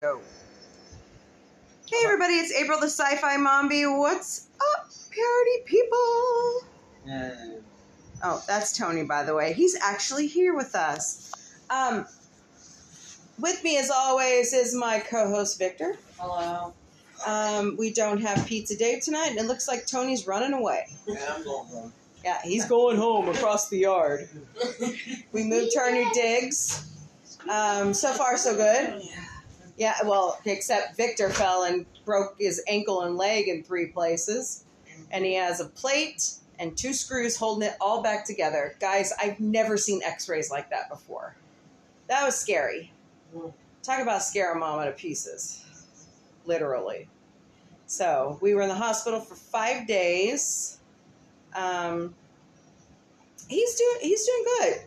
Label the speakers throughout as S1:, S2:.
S1: Go. Hey everybody, it's April the Sci-Fi Mombie. What's up, party people?
S2: Uh,
S1: Oh, that's Tony, by the way. He's actually here with us. Um, with me, as always, is my co-host Victor.
S2: hello.
S1: Um, we don't have Pizza Dave tonight, and it looks like Tony's running away.
S2: Yeah, I'm going home.
S1: Yeah, he's going home across the yard. We moved to our new digs. Um, so far, so good. Yeah, well, except Victor fell and broke his ankle and leg in three places. And he has a plate and two screws holding it all back together. Guys, I've never seen x rays like that before. That was scary. Talk about scare a mama to pieces. Literally. So we were in the hospital for five days. Um, he's doing he's doing good.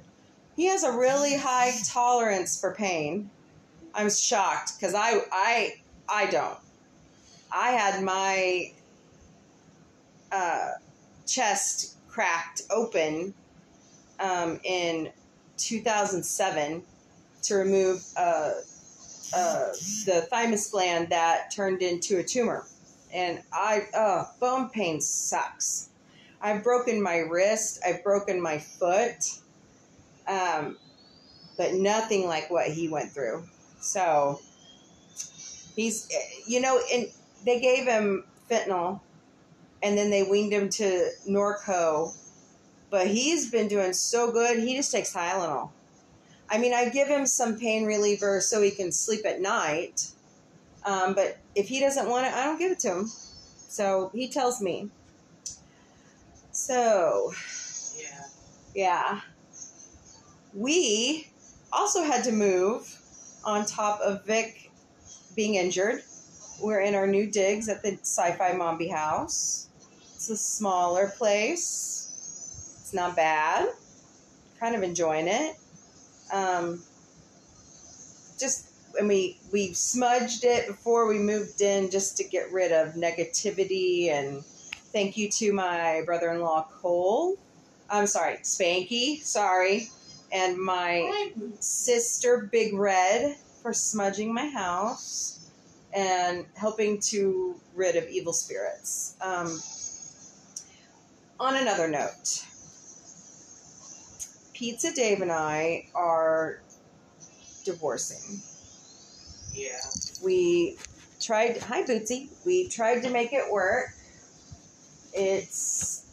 S1: He has a really high tolerance for pain. I'm shocked because I I I don't. I had my uh, chest cracked open um, in 2007 to remove uh, uh, the thymus gland that turned into a tumor, and I uh, bone pain sucks. I've broken my wrist. I've broken my foot. Um, but nothing like what he went through. So he's, you know, and they gave him fentanyl and then they weaned him to Norco. But he's been doing so good, he just takes Tylenol. I mean, I give him some pain reliever so he can sleep at night. Um, but if he doesn't want it, I don't give it to him. So he tells me. So,
S2: Yeah.
S1: yeah. We also had to move on top of Vic being injured. We're in our new digs at the Sci Fi Mombie house. It's a smaller place. It's not bad. Kind of enjoying it. Um, just, and we, we smudged it before we moved in just to get rid of negativity. And thank you to my brother in law, Cole. I'm sorry, Spanky. Sorry and my sister Big Red for smudging my house and helping to rid of evil spirits. Um, on another note, Pizza Dave and I are divorcing.
S2: Yeah.
S1: We tried, hi Bootsy, we tried to make it work. It's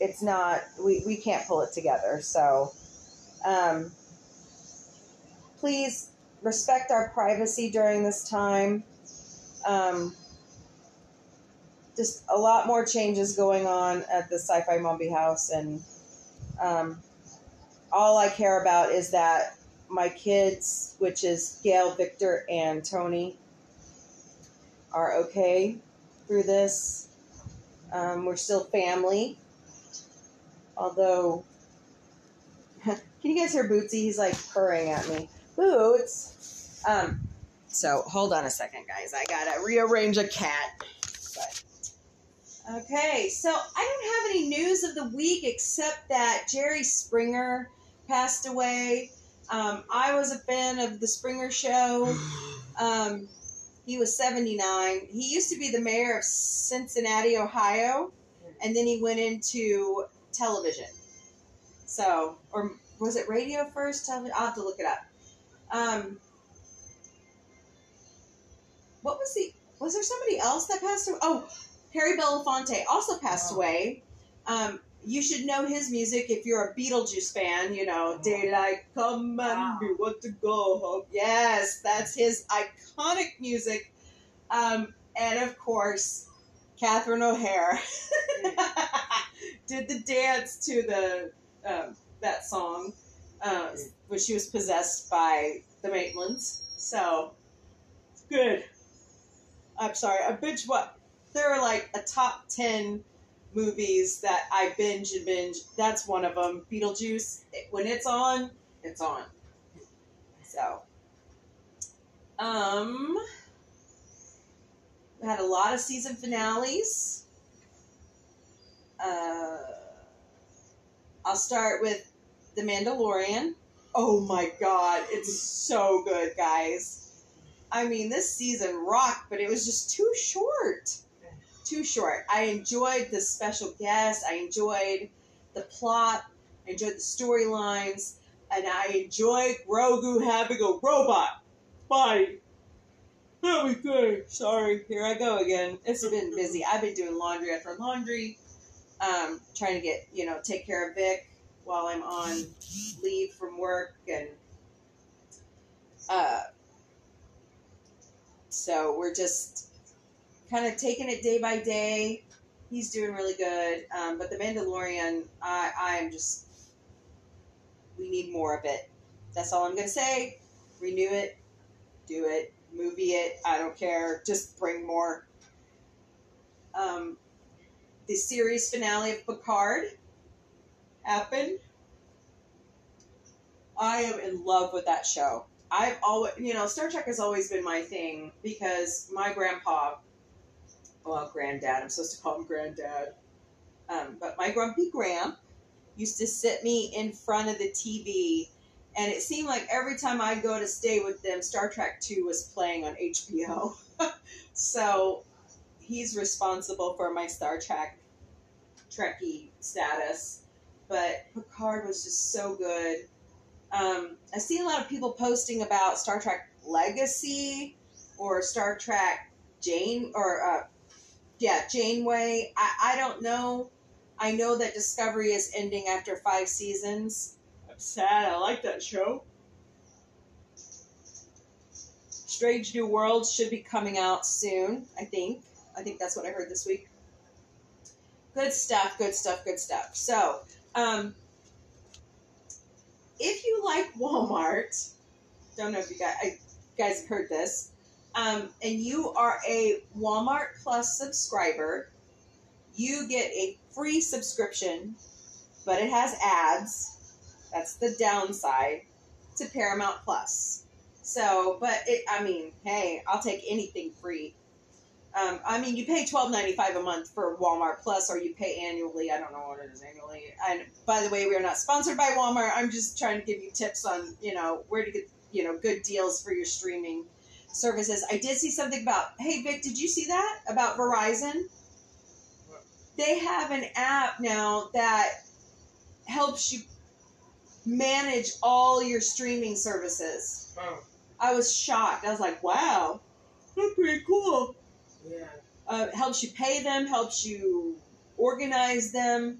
S1: it's not we, we can't pull it together so um, please respect our privacy during this time. Um, just a lot more changes going on at the sci-fi mombie house and um, all i care about is that my kids which is gail victor and tony are okay through this. Um, we're still family Although, can you guys hear Bootsy? He's like purring at me. Boots. Um, so hold on a second, guys. I gotta rearrange a cat. But okay, so I don't have any news of the week except that Jerry Springer passed away. Um, I was a fan of the Springer Show. Um, he was 79. He used to be the mayor of Cincinnati, Ohio, and then he went into television. So, or was it radio first? Television? I'll have to look it up. Um, what was the? Was there somebody else that passed away? Oh, Harry Belafonte also passed
S2: Oh.
S1: away. Um, you should know his music if you're a Beetlejuice fan. You know, daylight come and
S2: Wow.
S1: we want to go home. Yes, that's his iconic music. Um, and of course, Catherine O'Hara did the dance to the um, that song uh, when she was possessed by the Maitlands. So good. I'm sorry, I binge what there are like a top ten movies that I binge and binge. That's one of them. Beetlejuice. It- When it's on, it's on. So, um, we had a lot of season finales. Uh, I'll start with The Mandalorian. Oh my god, it's so good, guys. I mean, this season rocked, but it was just too short. Too short. I enjoyed the special guest. I enjoyed the plot. I enjoyed the storylines. And I enjoyed Grogu having a robot body. Everything. Sorry, here I go again. It's been busy. I've been doing laundry after laundry, um, trying to get, you know, take care of Vic while I'm on leave from work and uh so we're just kind of taking it day by day. He's doing really good. Um, but the Mandalorian, I I am just we need more of it. That's all I'm gonna say. Renew it, do it, movie it. I don't care. Just bring more. Um, the series finale of Picard happened. I am in love with that show. I've always, you know, Star Trek has always been my thing because my grandpa, well, granddad, I'm supposed to call him granddad, um, but my grumpy gramp used to sit me in front of the TV, and it seemed like every time I'd go to stay with them, Star Trek 2 was playing on HBO. so he's responsible for my Star Trek Trekkie status. But Picard was just so good. Um, I've seen a lot of people posting about Star Trek Legacy or Star Trek Jane or uh, yeah Janeway. I, I don't know. I know that Discovery is ending after five seasons. I'm sad. I like that show. Strange New Worlds should be coming out soon. I think. I think that's what I heard this week. Good stuff. Good stuff. Good stuff. So. Um, if you like Walmart, don't know if you guys, I, guys have heard this, um, and you are a Walmart Plus subscriber, you get a free subscription, but it has ads. That's the downside to Paramount Plus. So, but it, I mean, hey, I'll take anything free. Um, I mean, you pay twelve ninety five a month for Walmart Plus, or you pay annually. I don't know what it is annually. And by the way, we are not sponsored by Walmart. I'm just trying to give you tips on you know where to get you know good deals for your streaming services. I did see something about. Hey Vic, did you see that about Verizon? They have an app now that helps you manage all your streaming services.
S2: Oh,
S1: I was shocked. I was like, wow, that's pretty cool
S2: yeah.
S1: uh, helps you pay them, helps you organize them.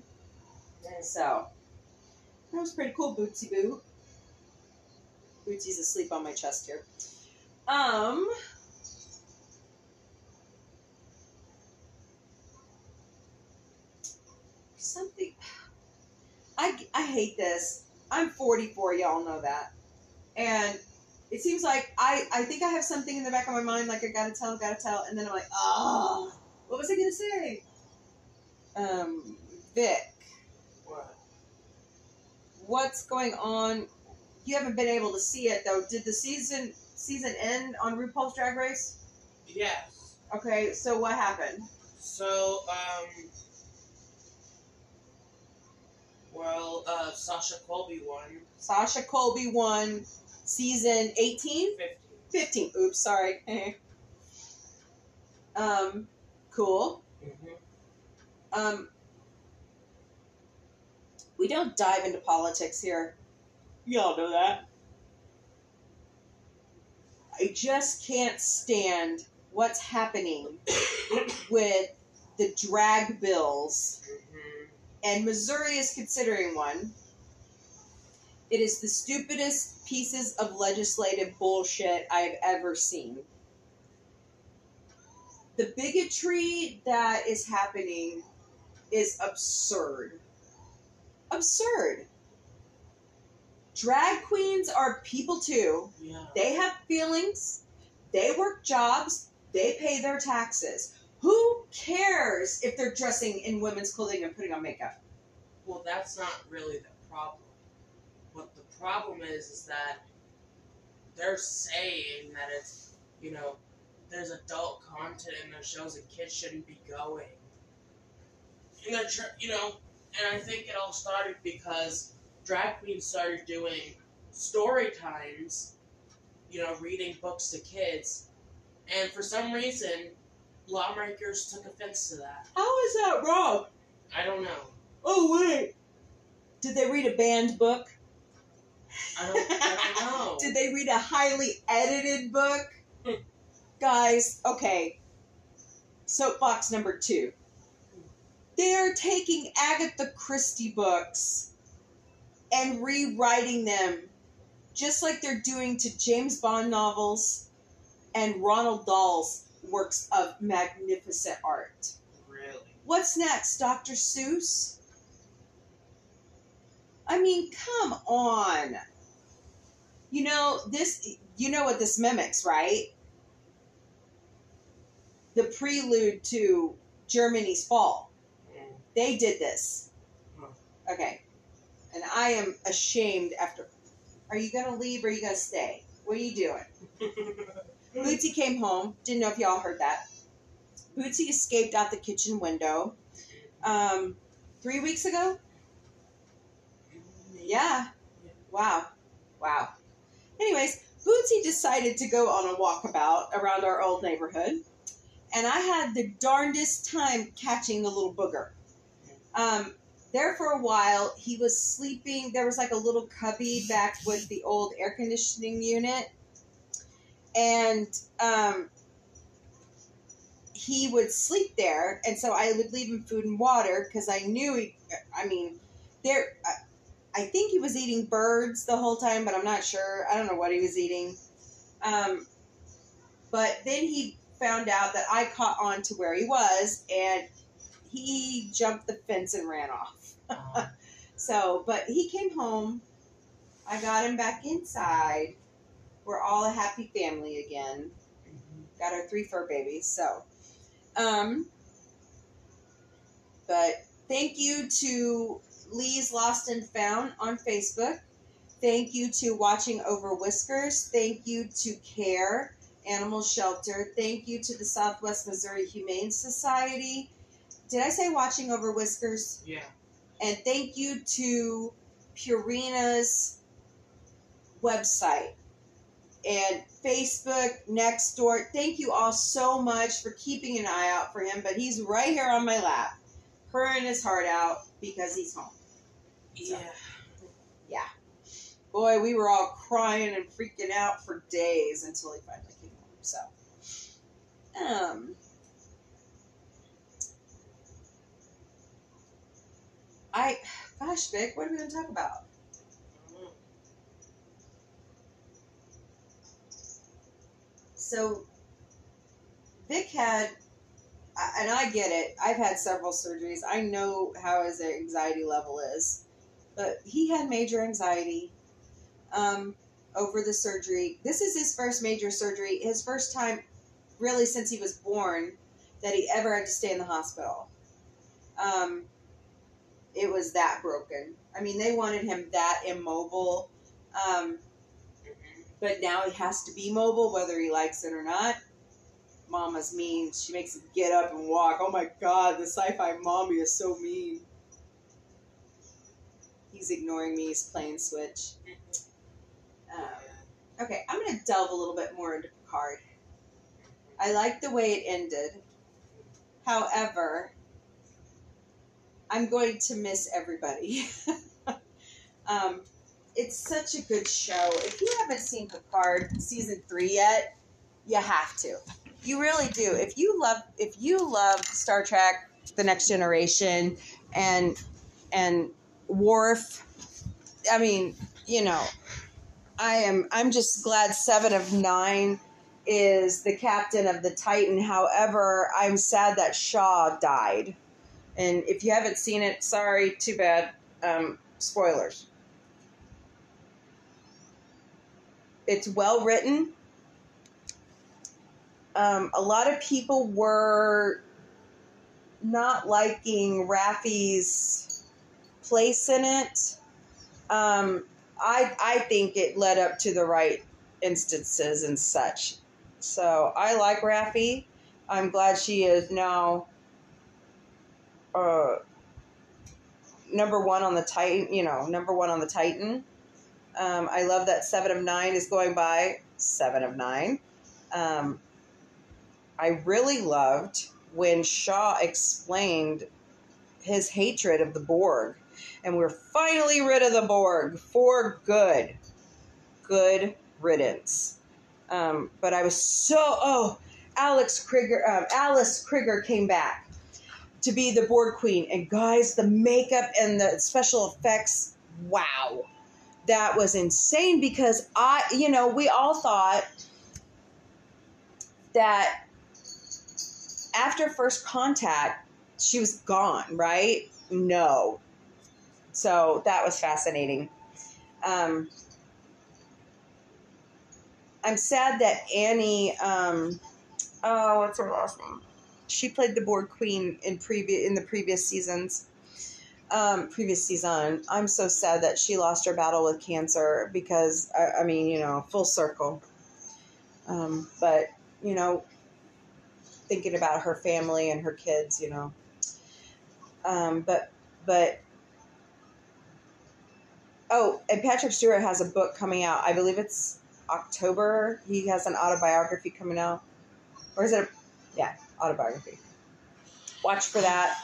S2: Yes.
S1: So that was pretty cool, Bootsy Boo. Bootsy's asleep on my chest here. Um. Something. I, I hate this. I'm 44, y'all know that. And it seems like I, I think I have something in the back of my mind, like I gotta tell, gotta tell, and then I'm like, ah, what was I gonna say? Um, Vic,
S2: What?
S1: what's going on? You haven't been able to see it though. Did the season season end on RuPaul's Drag Race?
S2: Yes.
S1: Okay, so what happened?
S2: So, um. Well, uh, Sasha Colby won
S1: Sasha Colby won season 18?
S2: 50.
S1: 15. Oops, sorry. um, cool.
S2: Mm-hmm.
S1: Um, we don't dive into politics here. Y'all know that. I just can't stand what's happening with the drag bills,
S2: Mm-hmm.
S1: and Missouri is considering one. It is the stupidest pieces of legislative bullshit I've ever seen. The bigotry that is happening is absurd. Absurd. Drag queens are people too.
S2: Yeah.
S1: They have feelings. They work jobs. They pay their taxes. Who cares if they're dressing in women's clothing and putting on makeup?
S2: Well, that's not really the problem. Problem is is that they're saying that it's you know there's adult content in their shows and kids shouldn't be going. And they're tr- you know, and I think it all started because drag queens started doing story times you know, reading books to kids. And for some reason, lawmakers took offense to that.
S1: How is that wrong?
S2: I don't know.
S1: Oh wait. Did they read a banned book?
S2: I don't, I don't know.
S1: Did they read a highly edited book? Guys, okay. Soapbox number two. They are taking Agatha Christie books and rewriting them just like they're doing to James Bond novels and Ronald Dahl's works of magnificent art.
S2: Really?
S1: What's next, Dr. Seuss? I mean, come on. You know, this you know what this mimics, right? The prelude to Germany's fall. They did this. Okay. And I am ashamed after Are you going to leave or are you going to stay? What are you doing? Bootsy came home. Didn't know if y'all heard that. Bootsy escaped out the kitchen window. Um, three weeks ago? Yeah. Wow. Wow. Anyways, Bootsy decided to go on a walkabout around our old neighborhood. And I had the darndest time catching the little booger. Um, there for a while, he was sleeping. There was like a little cubby back with the old air conditioning unit. And um, he would sleep there. And so I would leave him food and water because I knew he, I mean, there, I, I think he was eating birds the whole time, but I'm not sure. I don't know what he was eating. Um, but then he found out that I caught on to where he was, and he jumped the fence and ran off. So, but he came home. I got him back inside. We're all a happy family again. Got our three fur babies. So, um, but thank you to Lee's Lost and Found on Facebook. Thank you to Watching Over Whiskers. Thank you to CARE Animal Shelter. Thank you to the Southwest Missouri Humane Society. Did I say Watching Over Whiskers?
S2: yeah.
S1: And thank you to Purina's website and Facebook, Nextdoor. Thank you all so much for keeping an eye out for him. But he's right here on my lap, purring his heart out because he's home.
S2: Yeah. Yeah.
S1: Boy, we were all crying and freaking out for days until he finally came home. So, um, I, gosh, Vic, what are we going to talk about? So, Vic had, and I get it. I've had several surgeries. I know how his anxiety level is, but he had major anxiety um, over the surgery. This is his first major surgery. His first time, really, since he was born, that he ever had to stay in the hospital. Um, it was that broken. I mean, they wanted him that immobile. Um, but now he has to be mobile whether he likes it or not. Mama's mean. She makes him get up and walk. Oh my god, the sci fi mommy is so mean. He's ignoring me. He's playing Switch. Um, okay, I'm going to delve a little bit more into Picard. I like the way it ended. However, I'm going to miss everybody. um, it's such a good show. If you haven't seen Picard season three yet, you have to. You really do. If you love, if you love Star Trek: The Next Generation, and and Worf, I mean, you know, I am. I'm just glad Seven of Nine is the captain of the Titan. However, I'm sad that Shaw died. And if you haven't seen it, sorry, too bad. Um, spoilers. It's well written. Um, a lot of people were not liking Raffi's place in it. Um, I I think it led up to the right instances and such. So I like Raffi. I'm glad she is now uh, number one on the Titan. You know, number one on the Titan. Um, I love that Seven of Nine is going by Seven of Nine. Um, I really loved when Shaw explained his hatred of the Borg, and we're finally rid of the Borg for good. Good riddance. Um, but I was so oh, Alex Krieger, um, Alice Krieger came back to be the Borg Queen, and guys, the makeup and the special effects, wow, that was insane. Because I, you know, we all thought that after first contact, she was gone, right? No. So that was fascinating. Um, I'm sad that Annie, um, oh, what's her last name? She played the Borg Queen in previous in the previous seasons. Um, previous season. I'm so sad that she lost her battle with cancer because I, I mean, you know, full circle. Um, but you know, thinking about her family and her kids, you know. Um, but but oh, and Patrick Stewart has a book coming out. I believe it's October. He has an autobiography coming out, or is it? A, yeah, autobiography. Watch for that.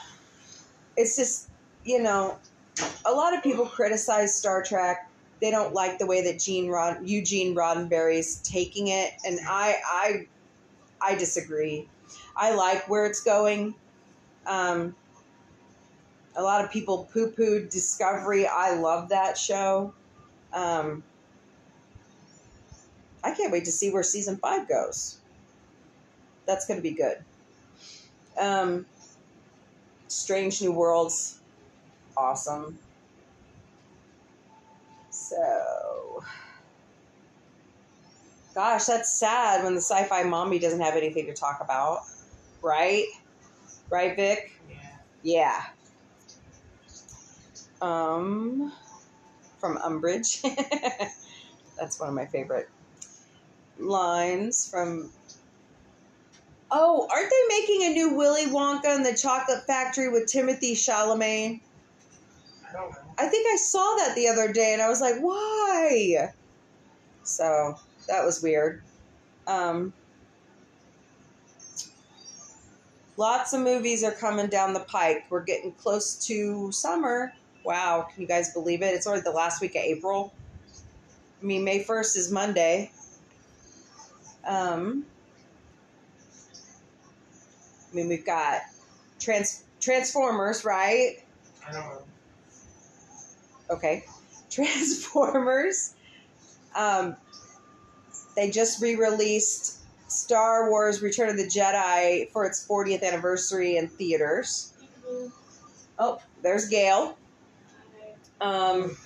S1: It's just you know, a lot of people criticize Star Trek. They don't like the way that Gene Rod- Eugene Roddenberry's taking it, and I I I disagree. I like where it's going. Um, a lot of people poo pooed Discovery. I love that show. Um, I can't wait to see where season five goes. That's going to be good. Um, Strange New Worlds, awesome. So, gosh, that's sad when the sci fi mommy doesn't have anything to talk about, right? Right, Vic?
S2: Yeah.
S1: Yeah. Um, from Umbridge. That's one of my favorite lines from. Oh, aren't they making a new Willy Wonka and the Chocolate Factory with Timothy Chalamet?
S2: I don't know.
S1: I think I saw that the other day and I was like, why? So that was weird. Um, lots of movies are coming down the pike. We're getting close to summer. Wow, can you guys believe it? It's already the last week of April. I mean, May 1st is Monday. Um, I mean, we've got trans- Transformers, right?
S2: I don't know.
S1: Okay. Transformers. Um, they just re released Star Wars Return of the Jedi for its 40th anniversary in theaters. Oh, there's Gail. Um,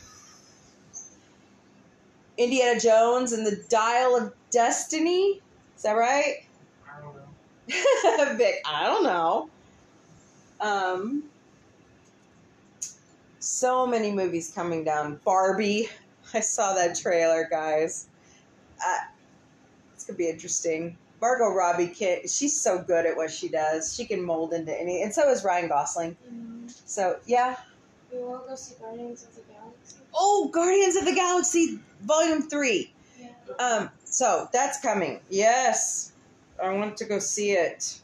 S1: Indiana Jones and the Dial of Destiny. Is that right?
S2: I don't know.
S1: Vic, I don't know. Um, so many movies coming down. Barbie. I saw that trailer, guys. Uh, gonna be interesting. Margot Robbie, can, she's so good at what she does. She can mold into any, and so is Ryan Gosling. So yeah.
S3: We to go see Guardians of the Galaxy.
S1: Oh, Guardians of the Galaxy Volume Three.
S3: Yeah.
S1: Um, so that's coming. Yes, I want to go see it.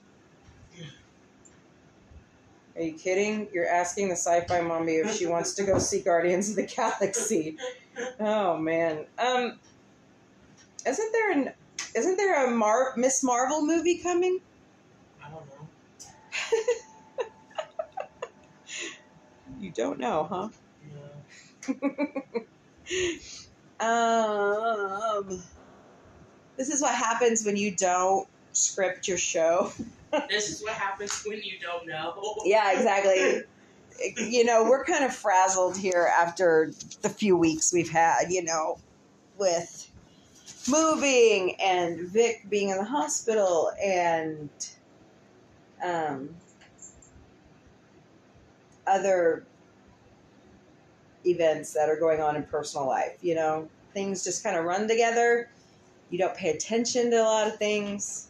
S1: Are you kidding? You're asking the sci-fi mommy if she wants to go see Guardians of the Galaxy. Oh man. Um, isn't there an isn't there a Mar- Miss Marvel movie coming?
S2: I don't know.
S1: You don't know, huh?
S2: Yeah.
S1: Um, this is what happens when you don't script your show.
S2: This is what happens when you don't know.
S1: Yeah, exactly. you know, we're kind of frazzled here after the few weeks we've had, you know, with moving and Vic being in the hospital and um, other events that are going on in personal life. You know, things just kind of run together. You don't pay attention to a lot of things.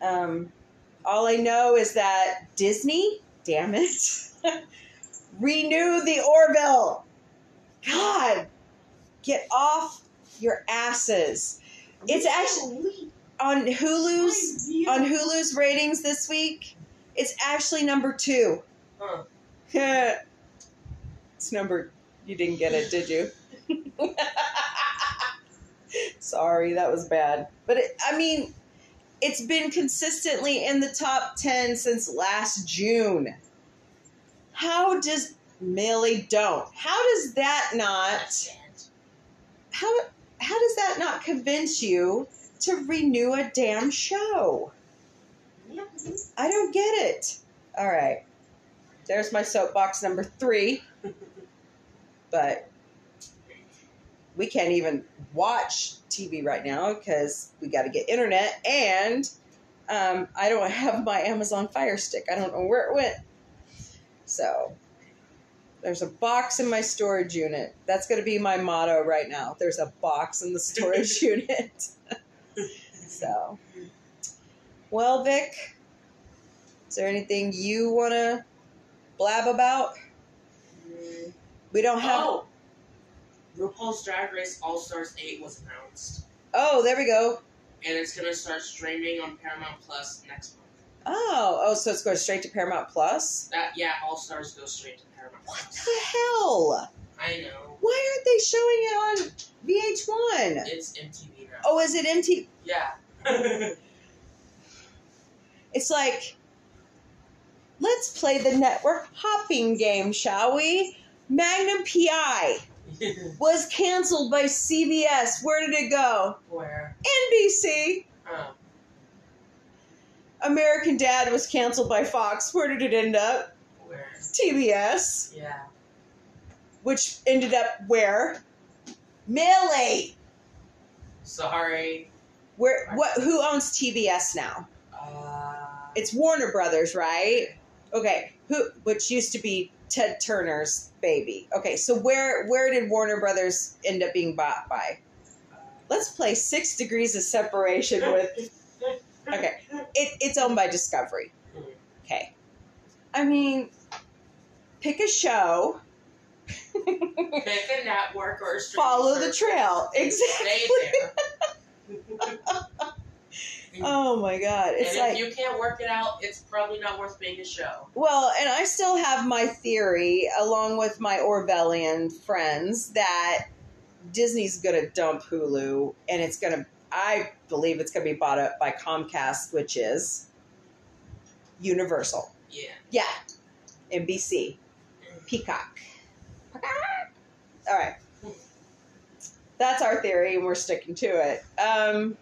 S1: Um, all I know is that Disney, damn it, renew the Orville. God, Get off your asses. It's actually on Hulu's on Hulu's ratings this week. It's actually number two.
S2: Huh.
S1: it's number. You didn't get it, did you? Sorry, that was bad. But it, I mean, it's been consistently in the top 10 since last June. How does Millie don't? How does that not how how does that not convince you to renew a damn show? I don't get it. All right. There's my soapbox number 3. But we can't even watch TV right now because we got to get internet, and um, I don't have my Amazon Fire Stick. I don't know where it went. So there's a box in my storage unit. That's going to be my motto right now. There's a box in the storage unit. so, well, Vic, is there anything you want to blab about?
S2: Mm.
S1: We don't have.
S2: Oh! RuPaul's Drag Race All Stars 8 was announced.
S1: Oh, there we go.
S2: And it's going to start streaming on Paramount Plus next month.
S1: Oh, oh, so it's going straight to Paramount Plus.
S2: That Yeah, All Stars goes straight to Paramount
S1: What the hell?
S2: I know.
S1: Why aren't they showing it on VH1?
S2: It's MTV now.
S1: Oh, is it MT?
S2: Yeah.
S1: It's like, let's play the network hopping game, shall we? Magnum PI was canceled by CBS. Where did it go?
S2: Where?
S1: NBC.
S2: Oh.
S1: American Dad was canceled by Fox. Where did it end up? TBS.
S2: Yeah.
S1: Which ended up where? Millie.
S2: Sorry.
S1: Where? What? Who owns TBS now?
S2: Uh,
S1: It's Warner Brothers, right? Okay. Who? Which used to be Ted Turner's baby. Okay. So where? Where did Warner Brothers end up being bought by? Let's play Six Degrees of Separation with. Okay. It, it's owned by Discovery. Okay. I mean, pick a show.
S2: Pick a network or a
S1: Follow the trail. Exactly. Oh my god. It's
S2: and
S1: like
S2: you can't work it out, it's probably not worth being a show.
S1: Well, and I still have my theory, along with my Orwellian friends, that Disney's going to dump Hulu, and it's going to. I believe it's going to be bought up by Comcast, which is Universal.
S2: Yeah.
S1: Yeah, NBC, Peacock. All right, that's our theory, and we're sticking to it. Um,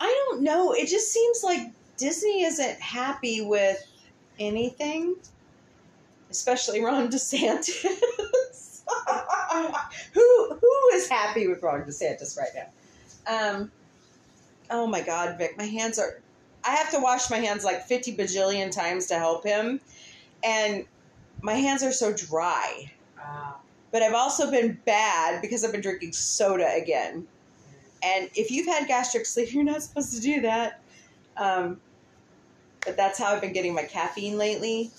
S1: I don't know. It just seems like Disney isn't happy with anything, especially Ron DeSantis. who who is happy with Ron DeSantis right now? Um, oh my God, Vic, my hands are. I have to wash my hands like fifty bajillion times to help him, and my hands are so dry.
S2: Uh,
S1: But I've also been bad because I've been drinking soda again. And if you've had gastric sleeve, you're not supposed to do that. Um, but that's how I've been getting my caffeine lately.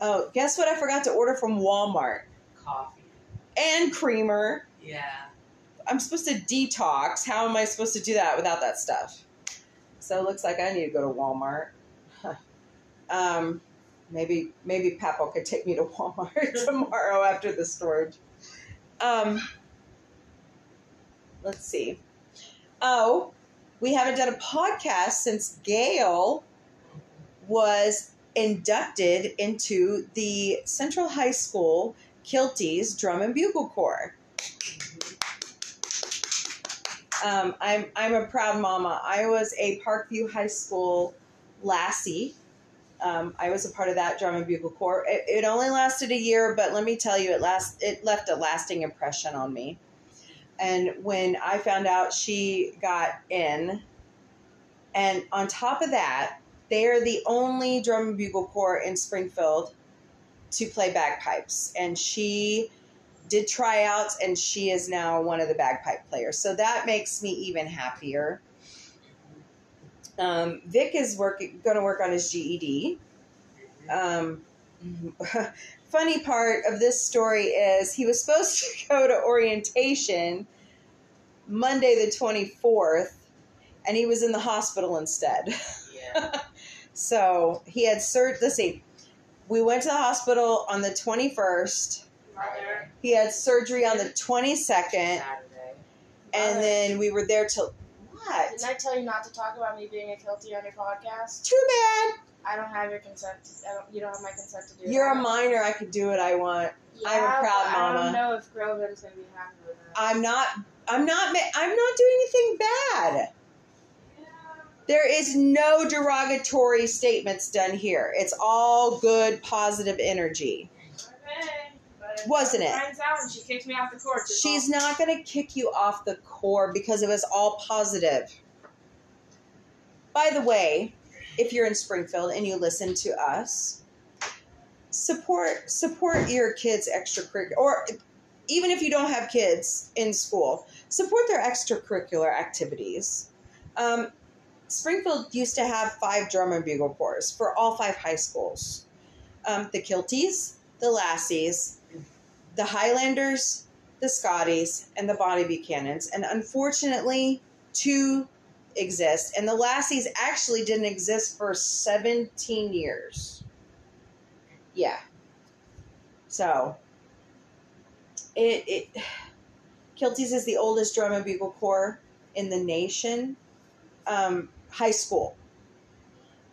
S1: Oh, guess what? I forgot to order from Walmart
S2: coffee.
S1: and creamer.
S2: Yeah.
S1: I'm supposed to detox. How am I supposed to do that without that stuff? So it looks like I need to go to Walmart. Huh. Um, maybe maybe Papo could take me to Walmart tomorrow after the storage. Um, let's see. Oh, we haven't done a podcast since Gail was inducted into the Central High School Kilties Drum and Bugle Corps. Um, I'm I'm a proud mama. I was a Parkview High School lassie. Um, I was a part of that drum and bugle corps. It, it only lasted a year, but let me tell you, it last it left a lasting impression on me. And when I found out she got in, and on top of that, they are the only drum and bugle corps in Springfield to play bagpipes, and she did tryouts, and she is now one of the bagpipe players. So that makes me even happier. Um, Vic is working, going to work on his GED. Um, funny part of this story is he was supposed to go to orientation Monday the 24th, and he was in the hospital instead.
S2: Yeah.
S1: So he had surgery. Let's see. We went to the hospital on the 21st.
S3: Mother.
S1: He had surgery on the 22nd,
S2: Saturday.
S1: and then we were there till what?
S3: Didn't I tell you not to talk about me being a Kiltie on your podcast?
S1: Too bad.
S3: I don't have your consent. To, I don't, you don't have my consent to do
S1: You're a minor. I could do what I want. I'm a proud
S3: but I don't know if Grogan's gonna be happy with that.
S1: I'm not. I'm not. I'm not doing anything bad. There is no derogatory statements done here. It's all good, positive energy. Wasn't it?
S3: Finds out and she kicks me off the court.
S1: She's
S3: all-
S1: not going to kick you off the corps because it was all positive. By the way, if you're in Springfield and you listen to us, support support your kids' extracurricular, or even if you don't have kids in school, support their extracurricular activities. Um, Springfield used to have five drum and bugle corps for all five high schools. Um, the Kilties, the Lassies, the Highlanders, the Scotties, and the Bonnie Buchanans. And unfortunately, two exist. And the Lassies actually didn't exist for 17 years. Yeah. So, it, it Kilties is the oldest drum and bugle corps in the nation. Um, high school.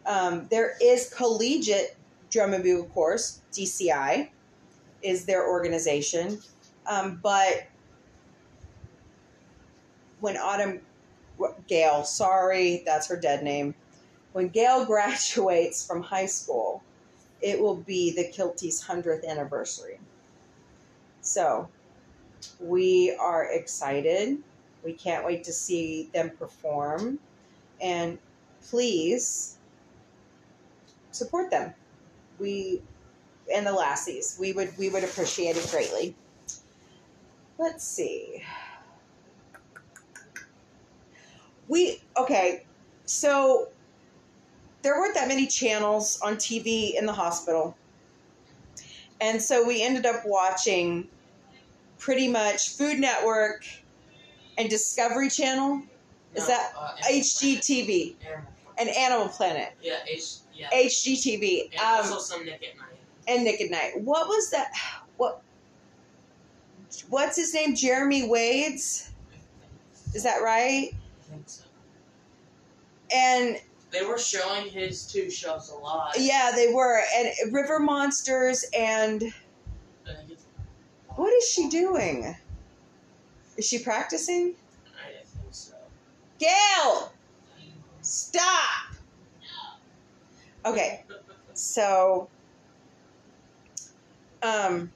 S1: Um, there is collegiate drum and bugle corps, DCI is their organization. Um, but when Autumn Gail, sorry, that's her dead name. When Gail graduates from high school, it will be the Kilties' 100th anniversary. So we are excited. We can't wait to see them perform. And please support them. We and the lassies. We would we would appreciate it greatly. Let's see. We okay, so there weren't that many channels on TV in the hospital. And so we ended up watching pretty much Food Network and Discovery Channel. Is
S2: No,
S1: that
S2: uh,
S1: HGTV
S2: Planet.
S1: and Animal Planet.
S2: Yeah, H. Yeah.
S1: HGTV.
S2: and
S1: Um,
S2: also some Nick at Night.
S1: and Nick at Night. What was that? What? What's his name? Jeremy Wade's. Is that right?
S2: I think so.
S1: And
S2: They were showing his two shows a lot.
S1: yeah, they were. And River Monsters. And
S2: I think it's-
S1: what is she doing? Is she practicing?
S2: I think so.
S1: Gail, stop. Okay, so um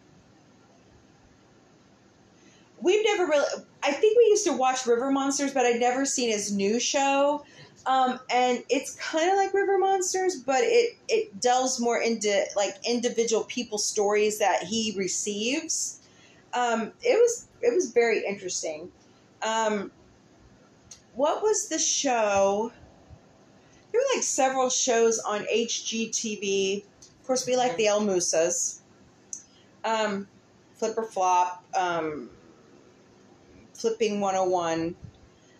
S1: we've never really I think we used to watch River Monsters, but I'd never seen his new show. Um, and it's kind of like River Monsters, but it it delves more into like individual people stories that he receives. Um, it was it was very interesting. Um, what was the show? Were like several shows on HGTV. Of course, we like the El Moussas. Um, Flip or Flop, um, Flipping 101.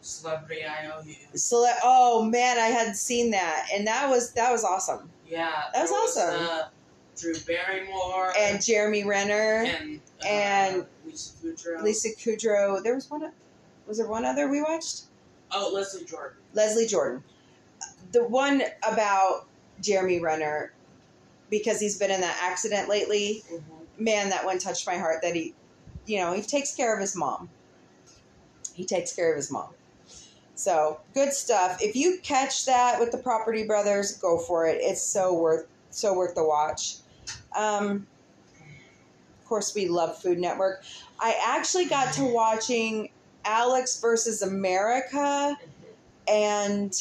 S2: Celebrity IOU.
S1: So, oh man, I hadn't seen that, and that was that was awesome.
S2: Yeah.
S1: That was awesome.
S2: uh, Drew Barrymore.
S1: And Jeremy Renner,
S2: and, uh,
S1: and
S2: Lisa Kudrow.
S1: Lisa Kudrow. There was one. Was there one other we watched?
S2: Oh, Leslie Jordan.
S1: Leslie Jordan. The one about Jeremy Renner, because he's been in that accident lately. Man, that one touched my heart. That he, you know, he takes care of his mom. He takes care of his mom. So good stuff. If you catch that with the Property Brothers, go for it. It's so worth so worth the watch. Um, of course, we love Food Network. I actually got to watching Alex versus America and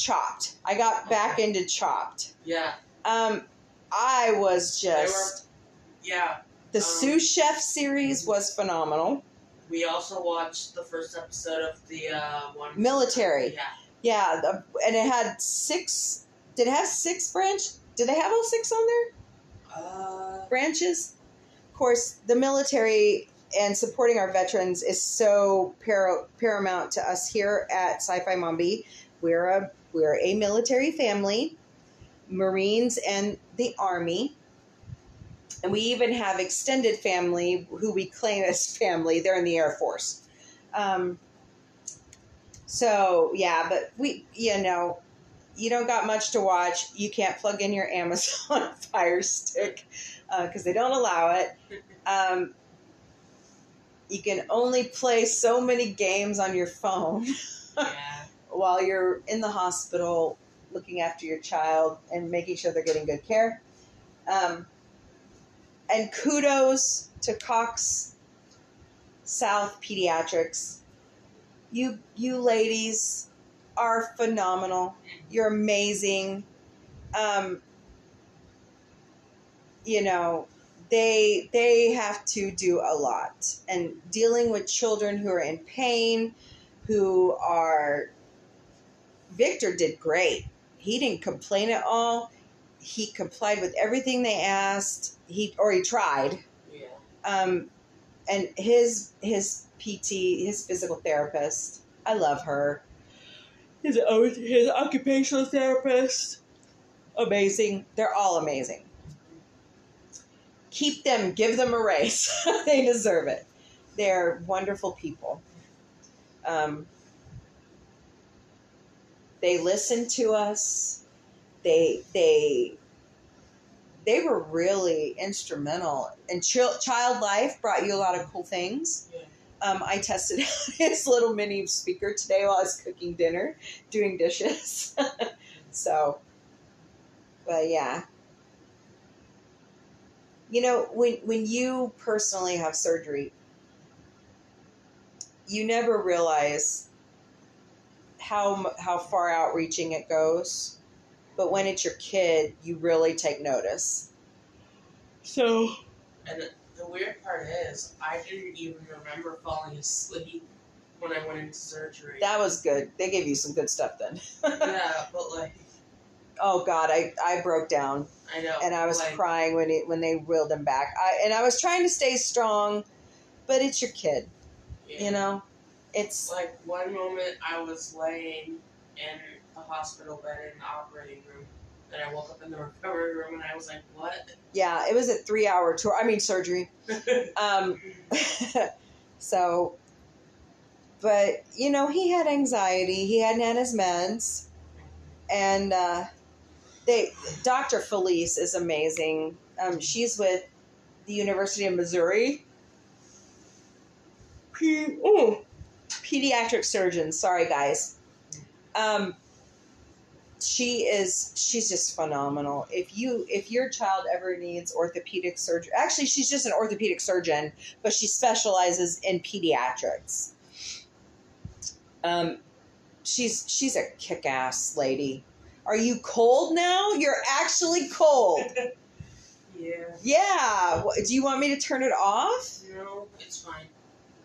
S1: Chopped. I got back
S2: Okay.
S1: into Chopped.
S2: Yeah.
S1: Um, I was
S2: They were.
S1: just
S2: Yeah.
S1: the
S2: um,
S1: sous chef series was phenomenal.
S2: We also watched the first episode of the uh, one.
S1: Military.
S2: Yeah.
S1: Yeah, the, and it had six. Did it have six branch? Did they have all six on there?
S2: Uh,
S1: branches. Of course, the military and supporting our veterans is so par- paramount to us here at Sci-Fi Mombie. We're a we're a military family, Marines and the Army, and we even have extended family who we claim as family. They're in the Air Force. Um, so yeah, but we you know you don't got much to watch. You can't plug in your Amazon Fire Stick because they don't allow it. Um, you can only play so many games on your phone
S2: yeah.
S1: While you're in the hospital looking after your child and making sure they're getting good care. Um, and kudos to Cox South Pediatrics. You you ladies are phenomenal. You're amazing. Um, you know, they they have to do a lot and dealing with children who are in pain, who are Victor did great. He didn't complain at all. He complied with everything they asked. He or he tried.
S2: Yeah.
S1: Um, and his his PT, his physical therapist, I love her. His his occupational therapist, amazing. They're all amazing. Keep them, give them a raise. they deserve it. They're wonderful people. Um, they listened to us. They they they were really instrumental. And Ch- Child Life brought you a lot of cool things.
S2: Yeah.
S1: Um, I tested out his little mini speaker today while I was cooking dinner, doing dishes. so, but yeah. You know, when when you personally have surgery, you never realize how how far outreaching it goes. But when it's your kid, you really take notice. So,
S2: And the, the weird part is, I didn't even remember falling asleep when I went into surgery.
S1: that was good. They gave you some good stuff then.
S2: yeah, but like,
S1: oh God, I, I broke down
S2: I know.
S1: and I was
S2: like,
S1: crying when it, when they wheeled him back. I and I was trying to stay strong, but it's your kid,
S2: yeah.
S1: you know. It's
S2: Like one moment I was laying in the hospital bed in the operating room, and I woke up in the recovery room, and I was like, "What?"
S1: yeah, it was a three hour tour. I mean surgery. Um, so, but you know he had anxiety. He hadn't had his meds, and uh, they Dr. Felice is amazing. Um, she's with the University of Missouri. P- ooh, pediatric surgeon. Sorry, guys. Um, she is she's just phenomenal. If you if your child ever needs orthopedic surgery, actually she's just an orthopedic surgeon, but she specializes in pediatrics. Um, she's she's a kick ass lady. Are you cold now? You're actually cold.
S2: yeah.
S1: Yeah. Do you want me to turn it off?
S2: No, it's fine.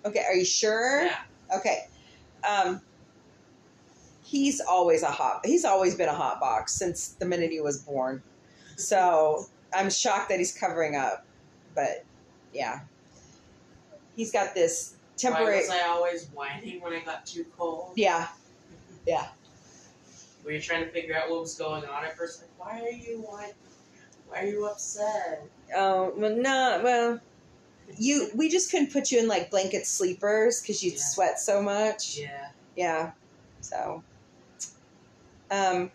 S1: Okay. Are you sure?
S2: Yeah.
S1: Okay. Um, he's always a hot. He's always been a hot box since the minute he was born. So I'm shocked that he's covering up, but yeah, he's got this temporary.
S2: Why was I always whining when I got too cold?
S1: Yeah, yeah.
S2: Were you trying to figure out what was going on at first? Like, why are you whining? Why are you upset?
S1: Oh well, no, well, you we just couldn't put you in like blanket sleepers because you'd
S2: Yeah.
S1: sweat so much.
S2: Yeah.
S1: Yeah. So, um,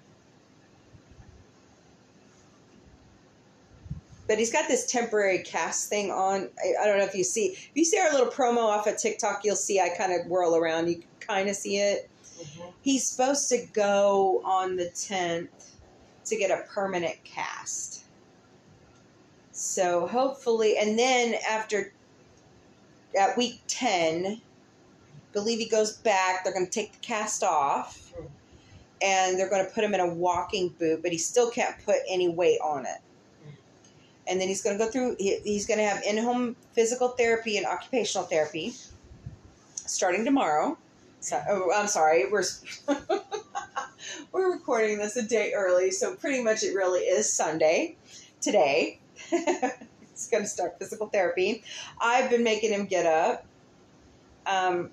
S1: but he's got this temporary cast thing on. I, I don't know if you see. If you see our little promo off of TikTok, you'll see I kind of whirl around. You kind of see it.
S2: Mhm.
S1: He's supposed to go on the 10th to get a permanent cast. So hopefully, and then after at week 10, believe he goes back, they're going to take the cast off and they're going to put him in a walking boot, but he still can't put any weight on it. And then he's going to go through, he, he's going to have in home physical therapy and occupational therapy starting tomorrow. So, oh, I'm sorry, we're we're recording this a day early, so pretty much it really is Sunday today. He's going to start physical therapy. I've been making him get up. Um,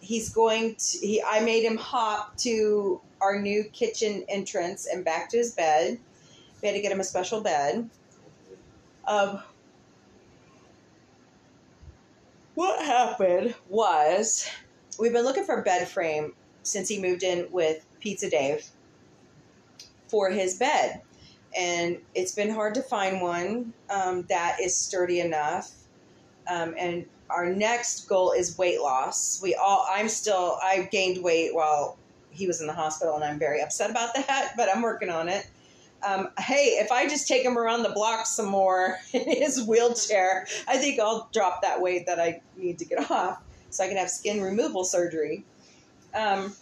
S1: he's going to. He. I made him hop to our new kitchen entrance and back to his bed. We had to get him a special bed. Um, what happened was we've been looking for a bed frame since he moved in with Pizza Dave for his bed. And it's been hard to find one um, that is sturdy enough. Um, and our next goal is weight loss. We all, I'm still, I gained weight while he was in the hospital, and I'm very upset about that, but I'm working on it. Um, hey, if I just take him around the block some more in his wheelchair, I think I'll drop that weight that I need to get off so I can have skin removal surgery. Um,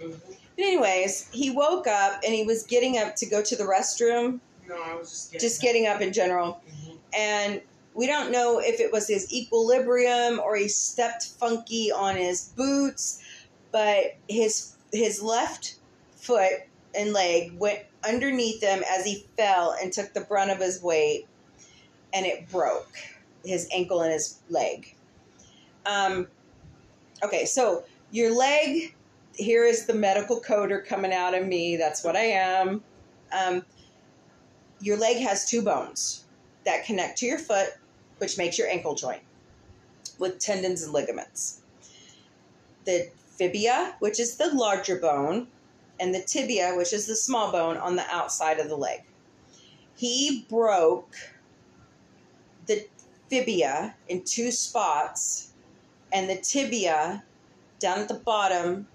S2: Mhm.
S1: But anyways, he woke up and he was getting up to go to the restroom,
S2: No, I was just getting.
S1: just getting up in general.
S2: Mhm.
S1: And we don't know if it was his equilibrium or he stepped funky on his boots, but his his left foot and leg went underneath him as he fell and took the brunt of his weight, and it broke his ankle and his leg. Um, okay, so your leg. Here is the medical coder coming out of me. That's what I am. Um, your leg has two bones that connect to your foot, which makes your ankle joint with tendons and ligaments. The fibia, which is the larger bone, and the tibia, which is the small bone on the outside of the leg. He broke the fibia in two spots, and the tibia down at the bottom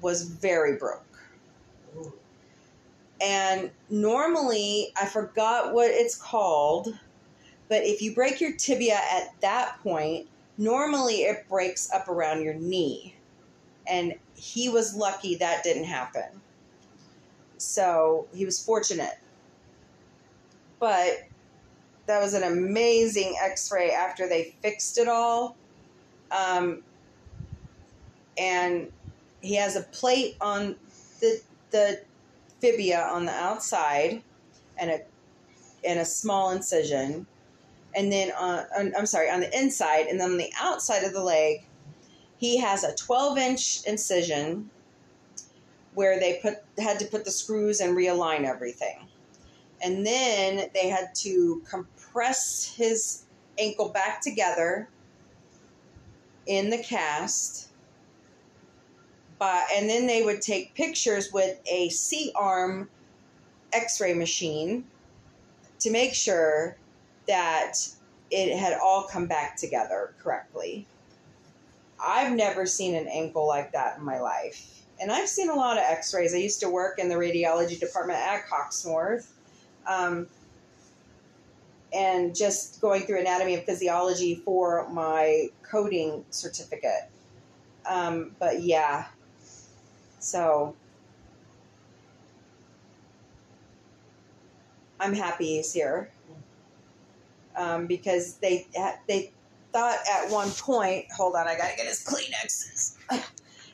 S1: was very broke. And normally, I forgot what it's called, but if you break your tibia at that point, normally it breaks up around your knee. And he was lucky that didn't happen. So he was fortunate. But that was an amazing x ray after they fixed it all. Um, and he has a plate on the, the fibia on the outside and a and a small incision. And then on, on I'm sorry on the inside. And then on the outside of the leg he has a 12 inch incision where they put had to put the screws and realign everything. And then they had to compress his ankle back together in the cast but and then they would take pictures with a C arm X-ray machine to make sure that it had all come back together correctly. I've never seen an ankle like that in my life, and I've seen a lot of X-rays. I used to work in the radiology department at Cox South, um, and just going through anatomy and physiology for my coding certificate. Um, but yeah, so I'm happy he's here um, because they they thought at one point. Hold on, I gotta get his Kleenexes.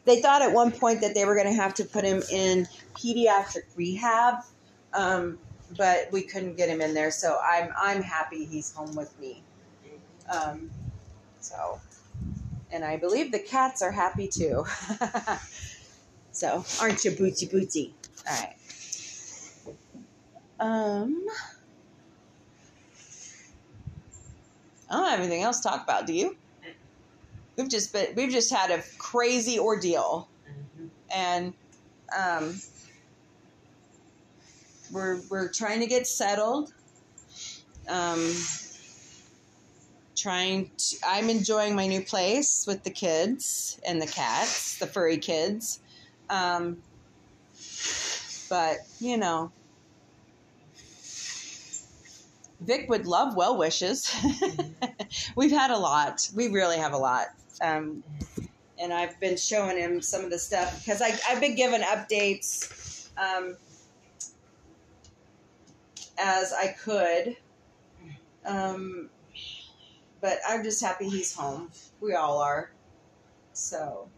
S1: They thought at one point that they were to have to put him in pediatric rehab, um, but we couldn't get him in there. So I'm I'm happy he's home with me. Um, so, and I believe the cats are happy too. So, aren't you booty booty? All right. Um, I don't have anything else to talk about. Do you? We've just been we've just had a crazy ordeal,
S2: Mhm.
S1: and um, we're we're trying to get settled. Um, trying to, I'm enjoying my new place with the kids and the cats, the furry kids. Um, but you know, Vic would love well wishes. We've had a lot. We really have a lot. Um, and I've been showing him some of the stuff because I've been given updates um, as I could. Um, but I'm just happy he's home. We all are. So.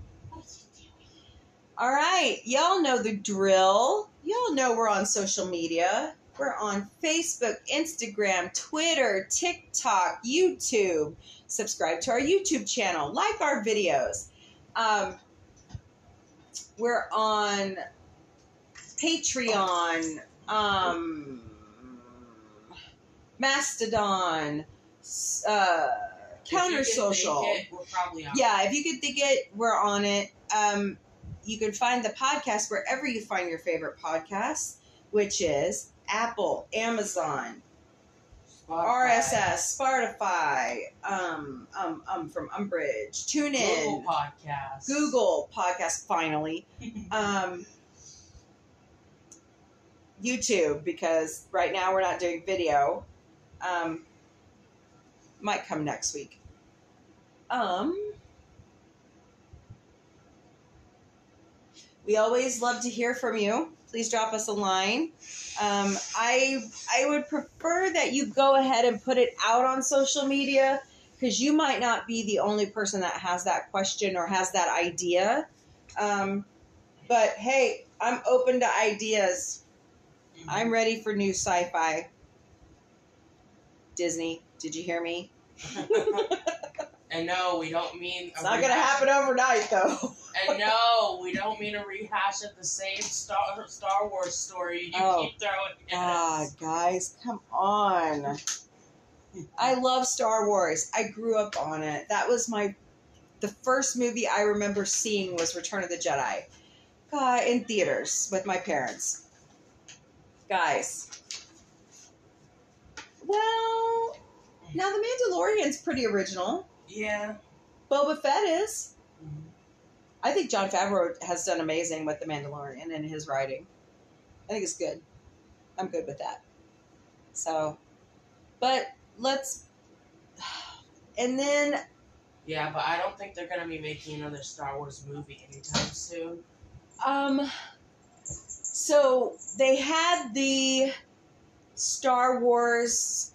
S1: All right. Y'all know the drill. Y'all know we're on social media We're on Facebook, Instagram, Twitter, TikTok, YouTube. Subscribe to our YouTube channel. Like our videos. Um, we're on Patreon, um, Mastodon, uh, Counter
S2: If you can
S1: Social.
S2: it, we're probably on.
S1: Yeah, if you could think it, we're on it. Um, you can find the podcast wherever you find your favorite podcasts, which is Apple, Amazon,
S2: Spotify,
S1: RSS, Spotify, um, um, um, from Umbridge, TuneIn,
S2: Google Podcasts,
S1: Google Podcast, finally, um, YouTube because right now we're not doing video. Um, might come next week. Um, we always love to hear from you. Please drop us a line. Um, I I would prefer that you go ahead and put it out on social media because you might not be the only person that has that question or has that idea. Um, but hey, I'm open to ideas. I'm ready for new sci-fi. Disney, did you hear me?
S2: and no, we don't mean.
S1: It's not gonna happen overnight, though.
S2: And no, we don't mean a rehash of the same Star Star Wars story you
S1: Oh,
S2: keep throwing.
S1: God, guys, come on. I love Star Wars. I grew up on it. That was my the first movie I remember seeing was Return of the Jedi. God, in theaters with my parents. Guys. Well, now the Mandalorian's pretty original.
S2: Yeah.
S1: Boba Fett is.
S2: Mhm.
S1: I think Jon Favreau has done amazing with the Mandalorian and his writing. I think it's good. I'm good with that. So, but let's. And then
S2: Yeah, but I don't think they're gonna be making another Star Wars movie anytime soon.
S1: Um, so they had the Star Wars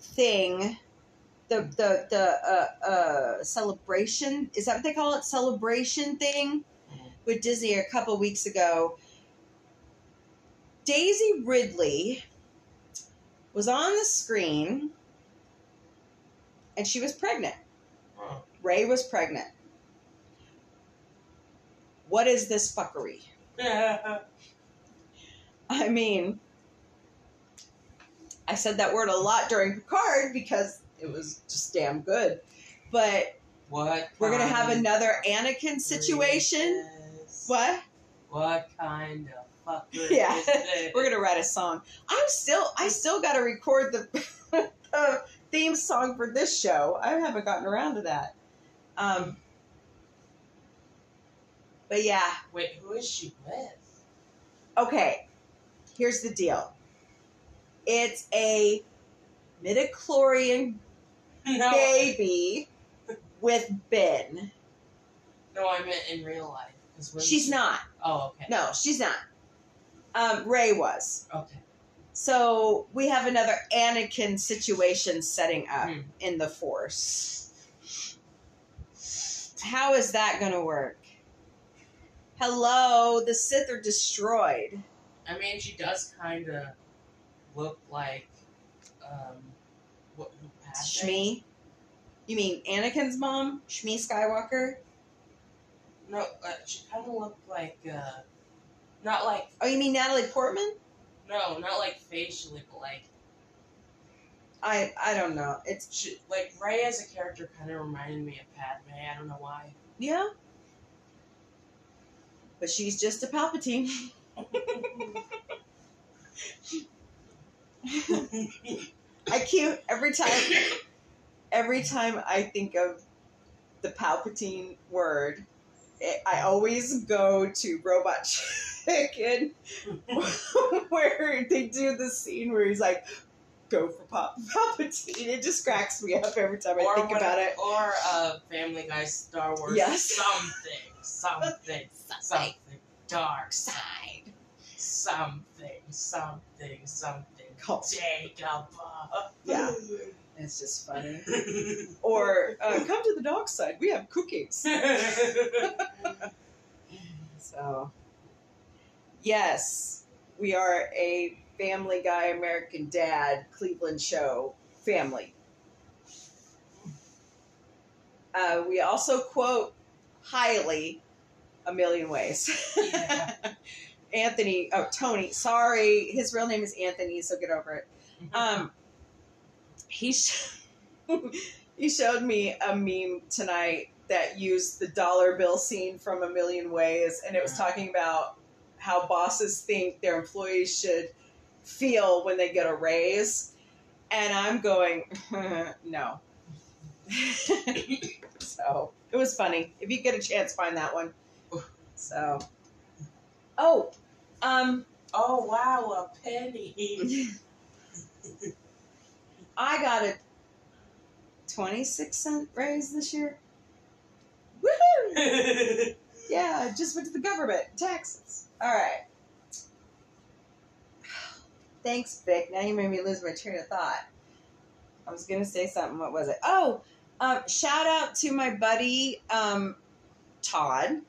S1: thing, the the the uh, uh, celebration. Is that what they call it? Celebration thing with Disney a couple weeks ago. Daisy Ridley was on the screen, and she was pregnant. Rey was pregnant. What is this fuckery? I mean, I said that word a lot during Picard because it was just damn good. But
S2: what?
S1: we're gonna have another Anakin situation. What?
S2: What kind of fucker
S1: Yeah.
S2: is this?
S1: We're gonna write a song. I'm still, I still got to record the, the theme song for this show. I haven't gotten around to that. Um, but yeah,
S2: Wait, who is she with?
S1: okay. Here's the deal. It's a midichlorian
S2: No,
S1: baby with Ben.
S2: no, I meant in real life.
S1: She's
S2: she-
S1: not.
S2: Oh, okay.
S1: No, she's not. Um, Rey was.
S2: Okay.
S1: So we have another Anakin situation setting up
S2: Hmm.
S1: in the Force. How is that going to work? Hello, the Sith are destroyed.
S2: I mean, she does kind of look like um, what? Who Padme?
S1: Shmi? You mean Anakin's mom? Shmi Skywalker?
S2: No, uh, she kind of looked like uh, not like
S1: Oh, you mean Natalie Portman?
S2: no, not like facially, but like
S1: I I don't know. It's
S2: she, like Rey as a character kind of reminded me of Padme. I don't know why.
S1: yeah. But she's just a Palpatine. I cute every time. Every time I think of the Palpatine word, it, I always go to Robot Chicken, where they do the scene where he's like, "Go for Pop Palpatine." It just cracks me up every time I
S2: or
S1: think about it.
S2: Or uh, Family Guy, Star Wars.
S1: Yes.
S2: Something, something, something dark. Side. Something, something, something. Jacob.
S1: Yeah. It's just funny. Or uh, come to the dark side. We have cookies. So, yes, we are a Family Guy, American Dad, Cleveland Show family. Uh, we also quote highly a million ways.
S2: Yeah.
S1: Anthony, oh Tony, sorry, his real name is Anthony, so get over it. Um, he sh- he showed me a meme tonight that used the dollar bill scene from A Million Ways, and it was talking about how bosses think their employees should feel when they get a raise, and I'm going, no. so it was funny. If you get a chance, find that one. So, oh, um,
S2: oh wow, a penny.
S1: I got a 26 cent raise this year. Woohoo! Yeah, I just went to the government, taxes. All right. Thanks, Vic. Now you made me lose my train of thought. I was going to say something. What was it? Oh, um, shout out to my buddy um, Todd.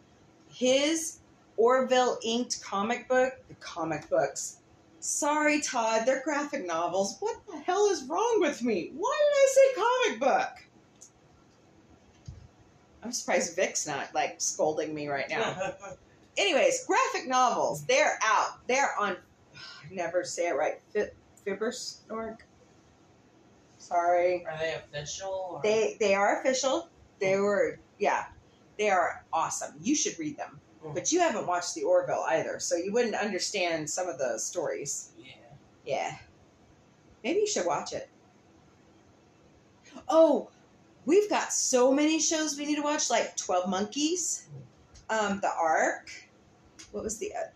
S1: His Orville inked comic book, the comic books. Sorry, Todd, they're graphic novels. What the hell is wrong with me? Why did I say comic book? I'm surprised Vic's not like scolding me right now. Anyways, graphic novels, they're out. They're on, I never say it right, Fi- Fibbersnork? Sorry.
S2: Are they official? Or?
S1: They they are official. They were yeah, they are awesome. You should read them. But you haven't watched the Orville either, so you wouldn't understand some of the stories.
S2: Yeah.
S1: Yeah. Maybe you should watch it. Oh, we've got so many shows we need to watch, like Twelve Monkeys, um, The Ark. What was the? Uh,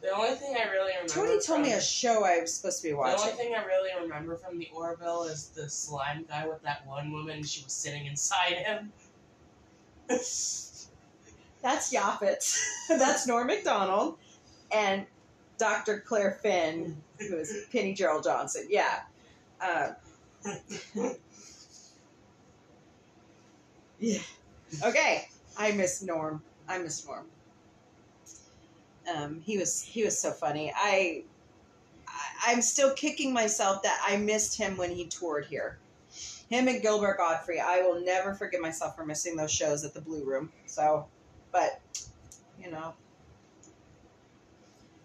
S2: The only thing I really remember.
S1: Tony told
S2: from,
S1: me a show I was supposed to be watching.
S2: The only thing I really remember from the Orville is the slime guy with that one woman. She was sitting inside him.
S1: That's Yaphit. That's Norm Macdonald, and Dr. Claire Finn, who is Penny Gerald Johnson. Yeah. Uh, yeah. Okay. I miss Norm. I miss Norm. Um, he was he was so funny. I, I I'm still kicking myself that I missed him when he toured here. Him and Gilbert Gottfried. I will never forgive myself for missing those shows at the Blue Room. So, but you know,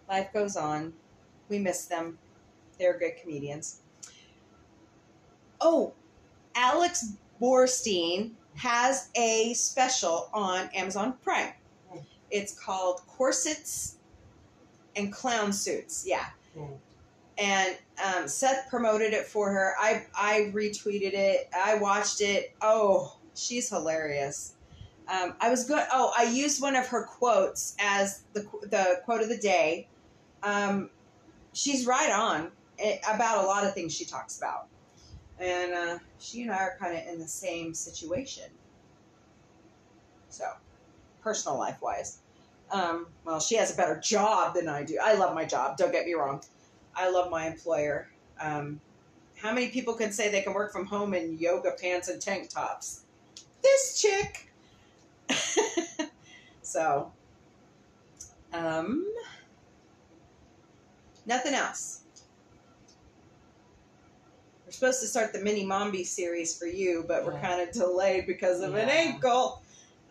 S1: life goes on. We miss them. They're good comedians. Oh, Alex Borstein has a special on Amazon Prime. It's called Corsets and Clown Suits. Yeah. And um, Seth promoted it for her. I I retweeted it. I watched it. Oh, she's hilarious. Um, I was good. Oh, I used one of her quotes as the the quote of the day. Um, she's right on eh, about a lot of things she talks about, and uh, she and I are kind of in the same situation. So, personal life wise, um, well, she has a better job than I do. I love my job. Don't get me wrong. I love my employer. Um, how many people can say they can work from home in yoga pants and tank tops? This chick. so, um, nothing else. We're supposed to start the mini Mombie series for you, but we're
S2: Yeah.
S1: kind of delayed because of an ankle.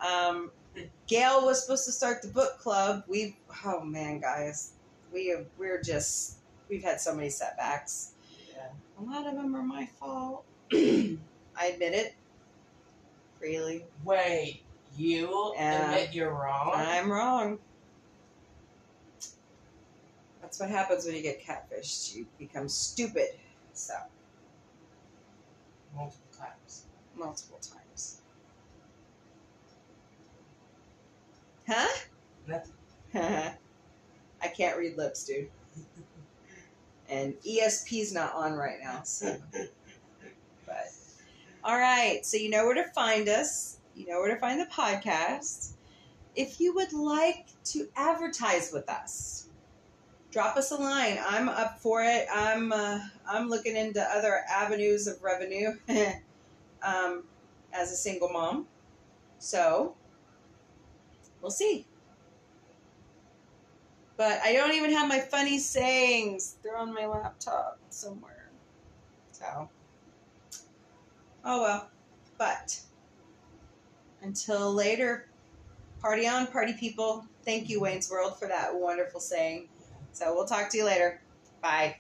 S1: Um, Gail was supposed to start the book club. We, oh man, guys, we have, we're just we've had so many setbacks.
S2: Yeah.
S1: A lot of them are my fault. I admit it freely.
S2: Wait, you
S1: Yeah.
S2: admit you're wrong?
S1: I'm wrong. That's what happens when you get catfished. You become stupid. So,
S2: Multiple times.
S1: multiple times. Huh?
S2: Nothing.
S1: I can't read lips, dude. And ESP's not on right now, so. But, all right. So you know where to find us. You know where to find the podcast. If you would like to advertise with us, drop us a line. I'm up for it. I'm uh, I'm looking into other avenues of revenue um, as a single mom. So we'll see. But I don't even have my funny sayings. They're on my laptop somewhere. So, oh well. But until later, party on, party people. Thank you, Wayne's World, for that wonderful saying. So we'll talk to you later. Bye.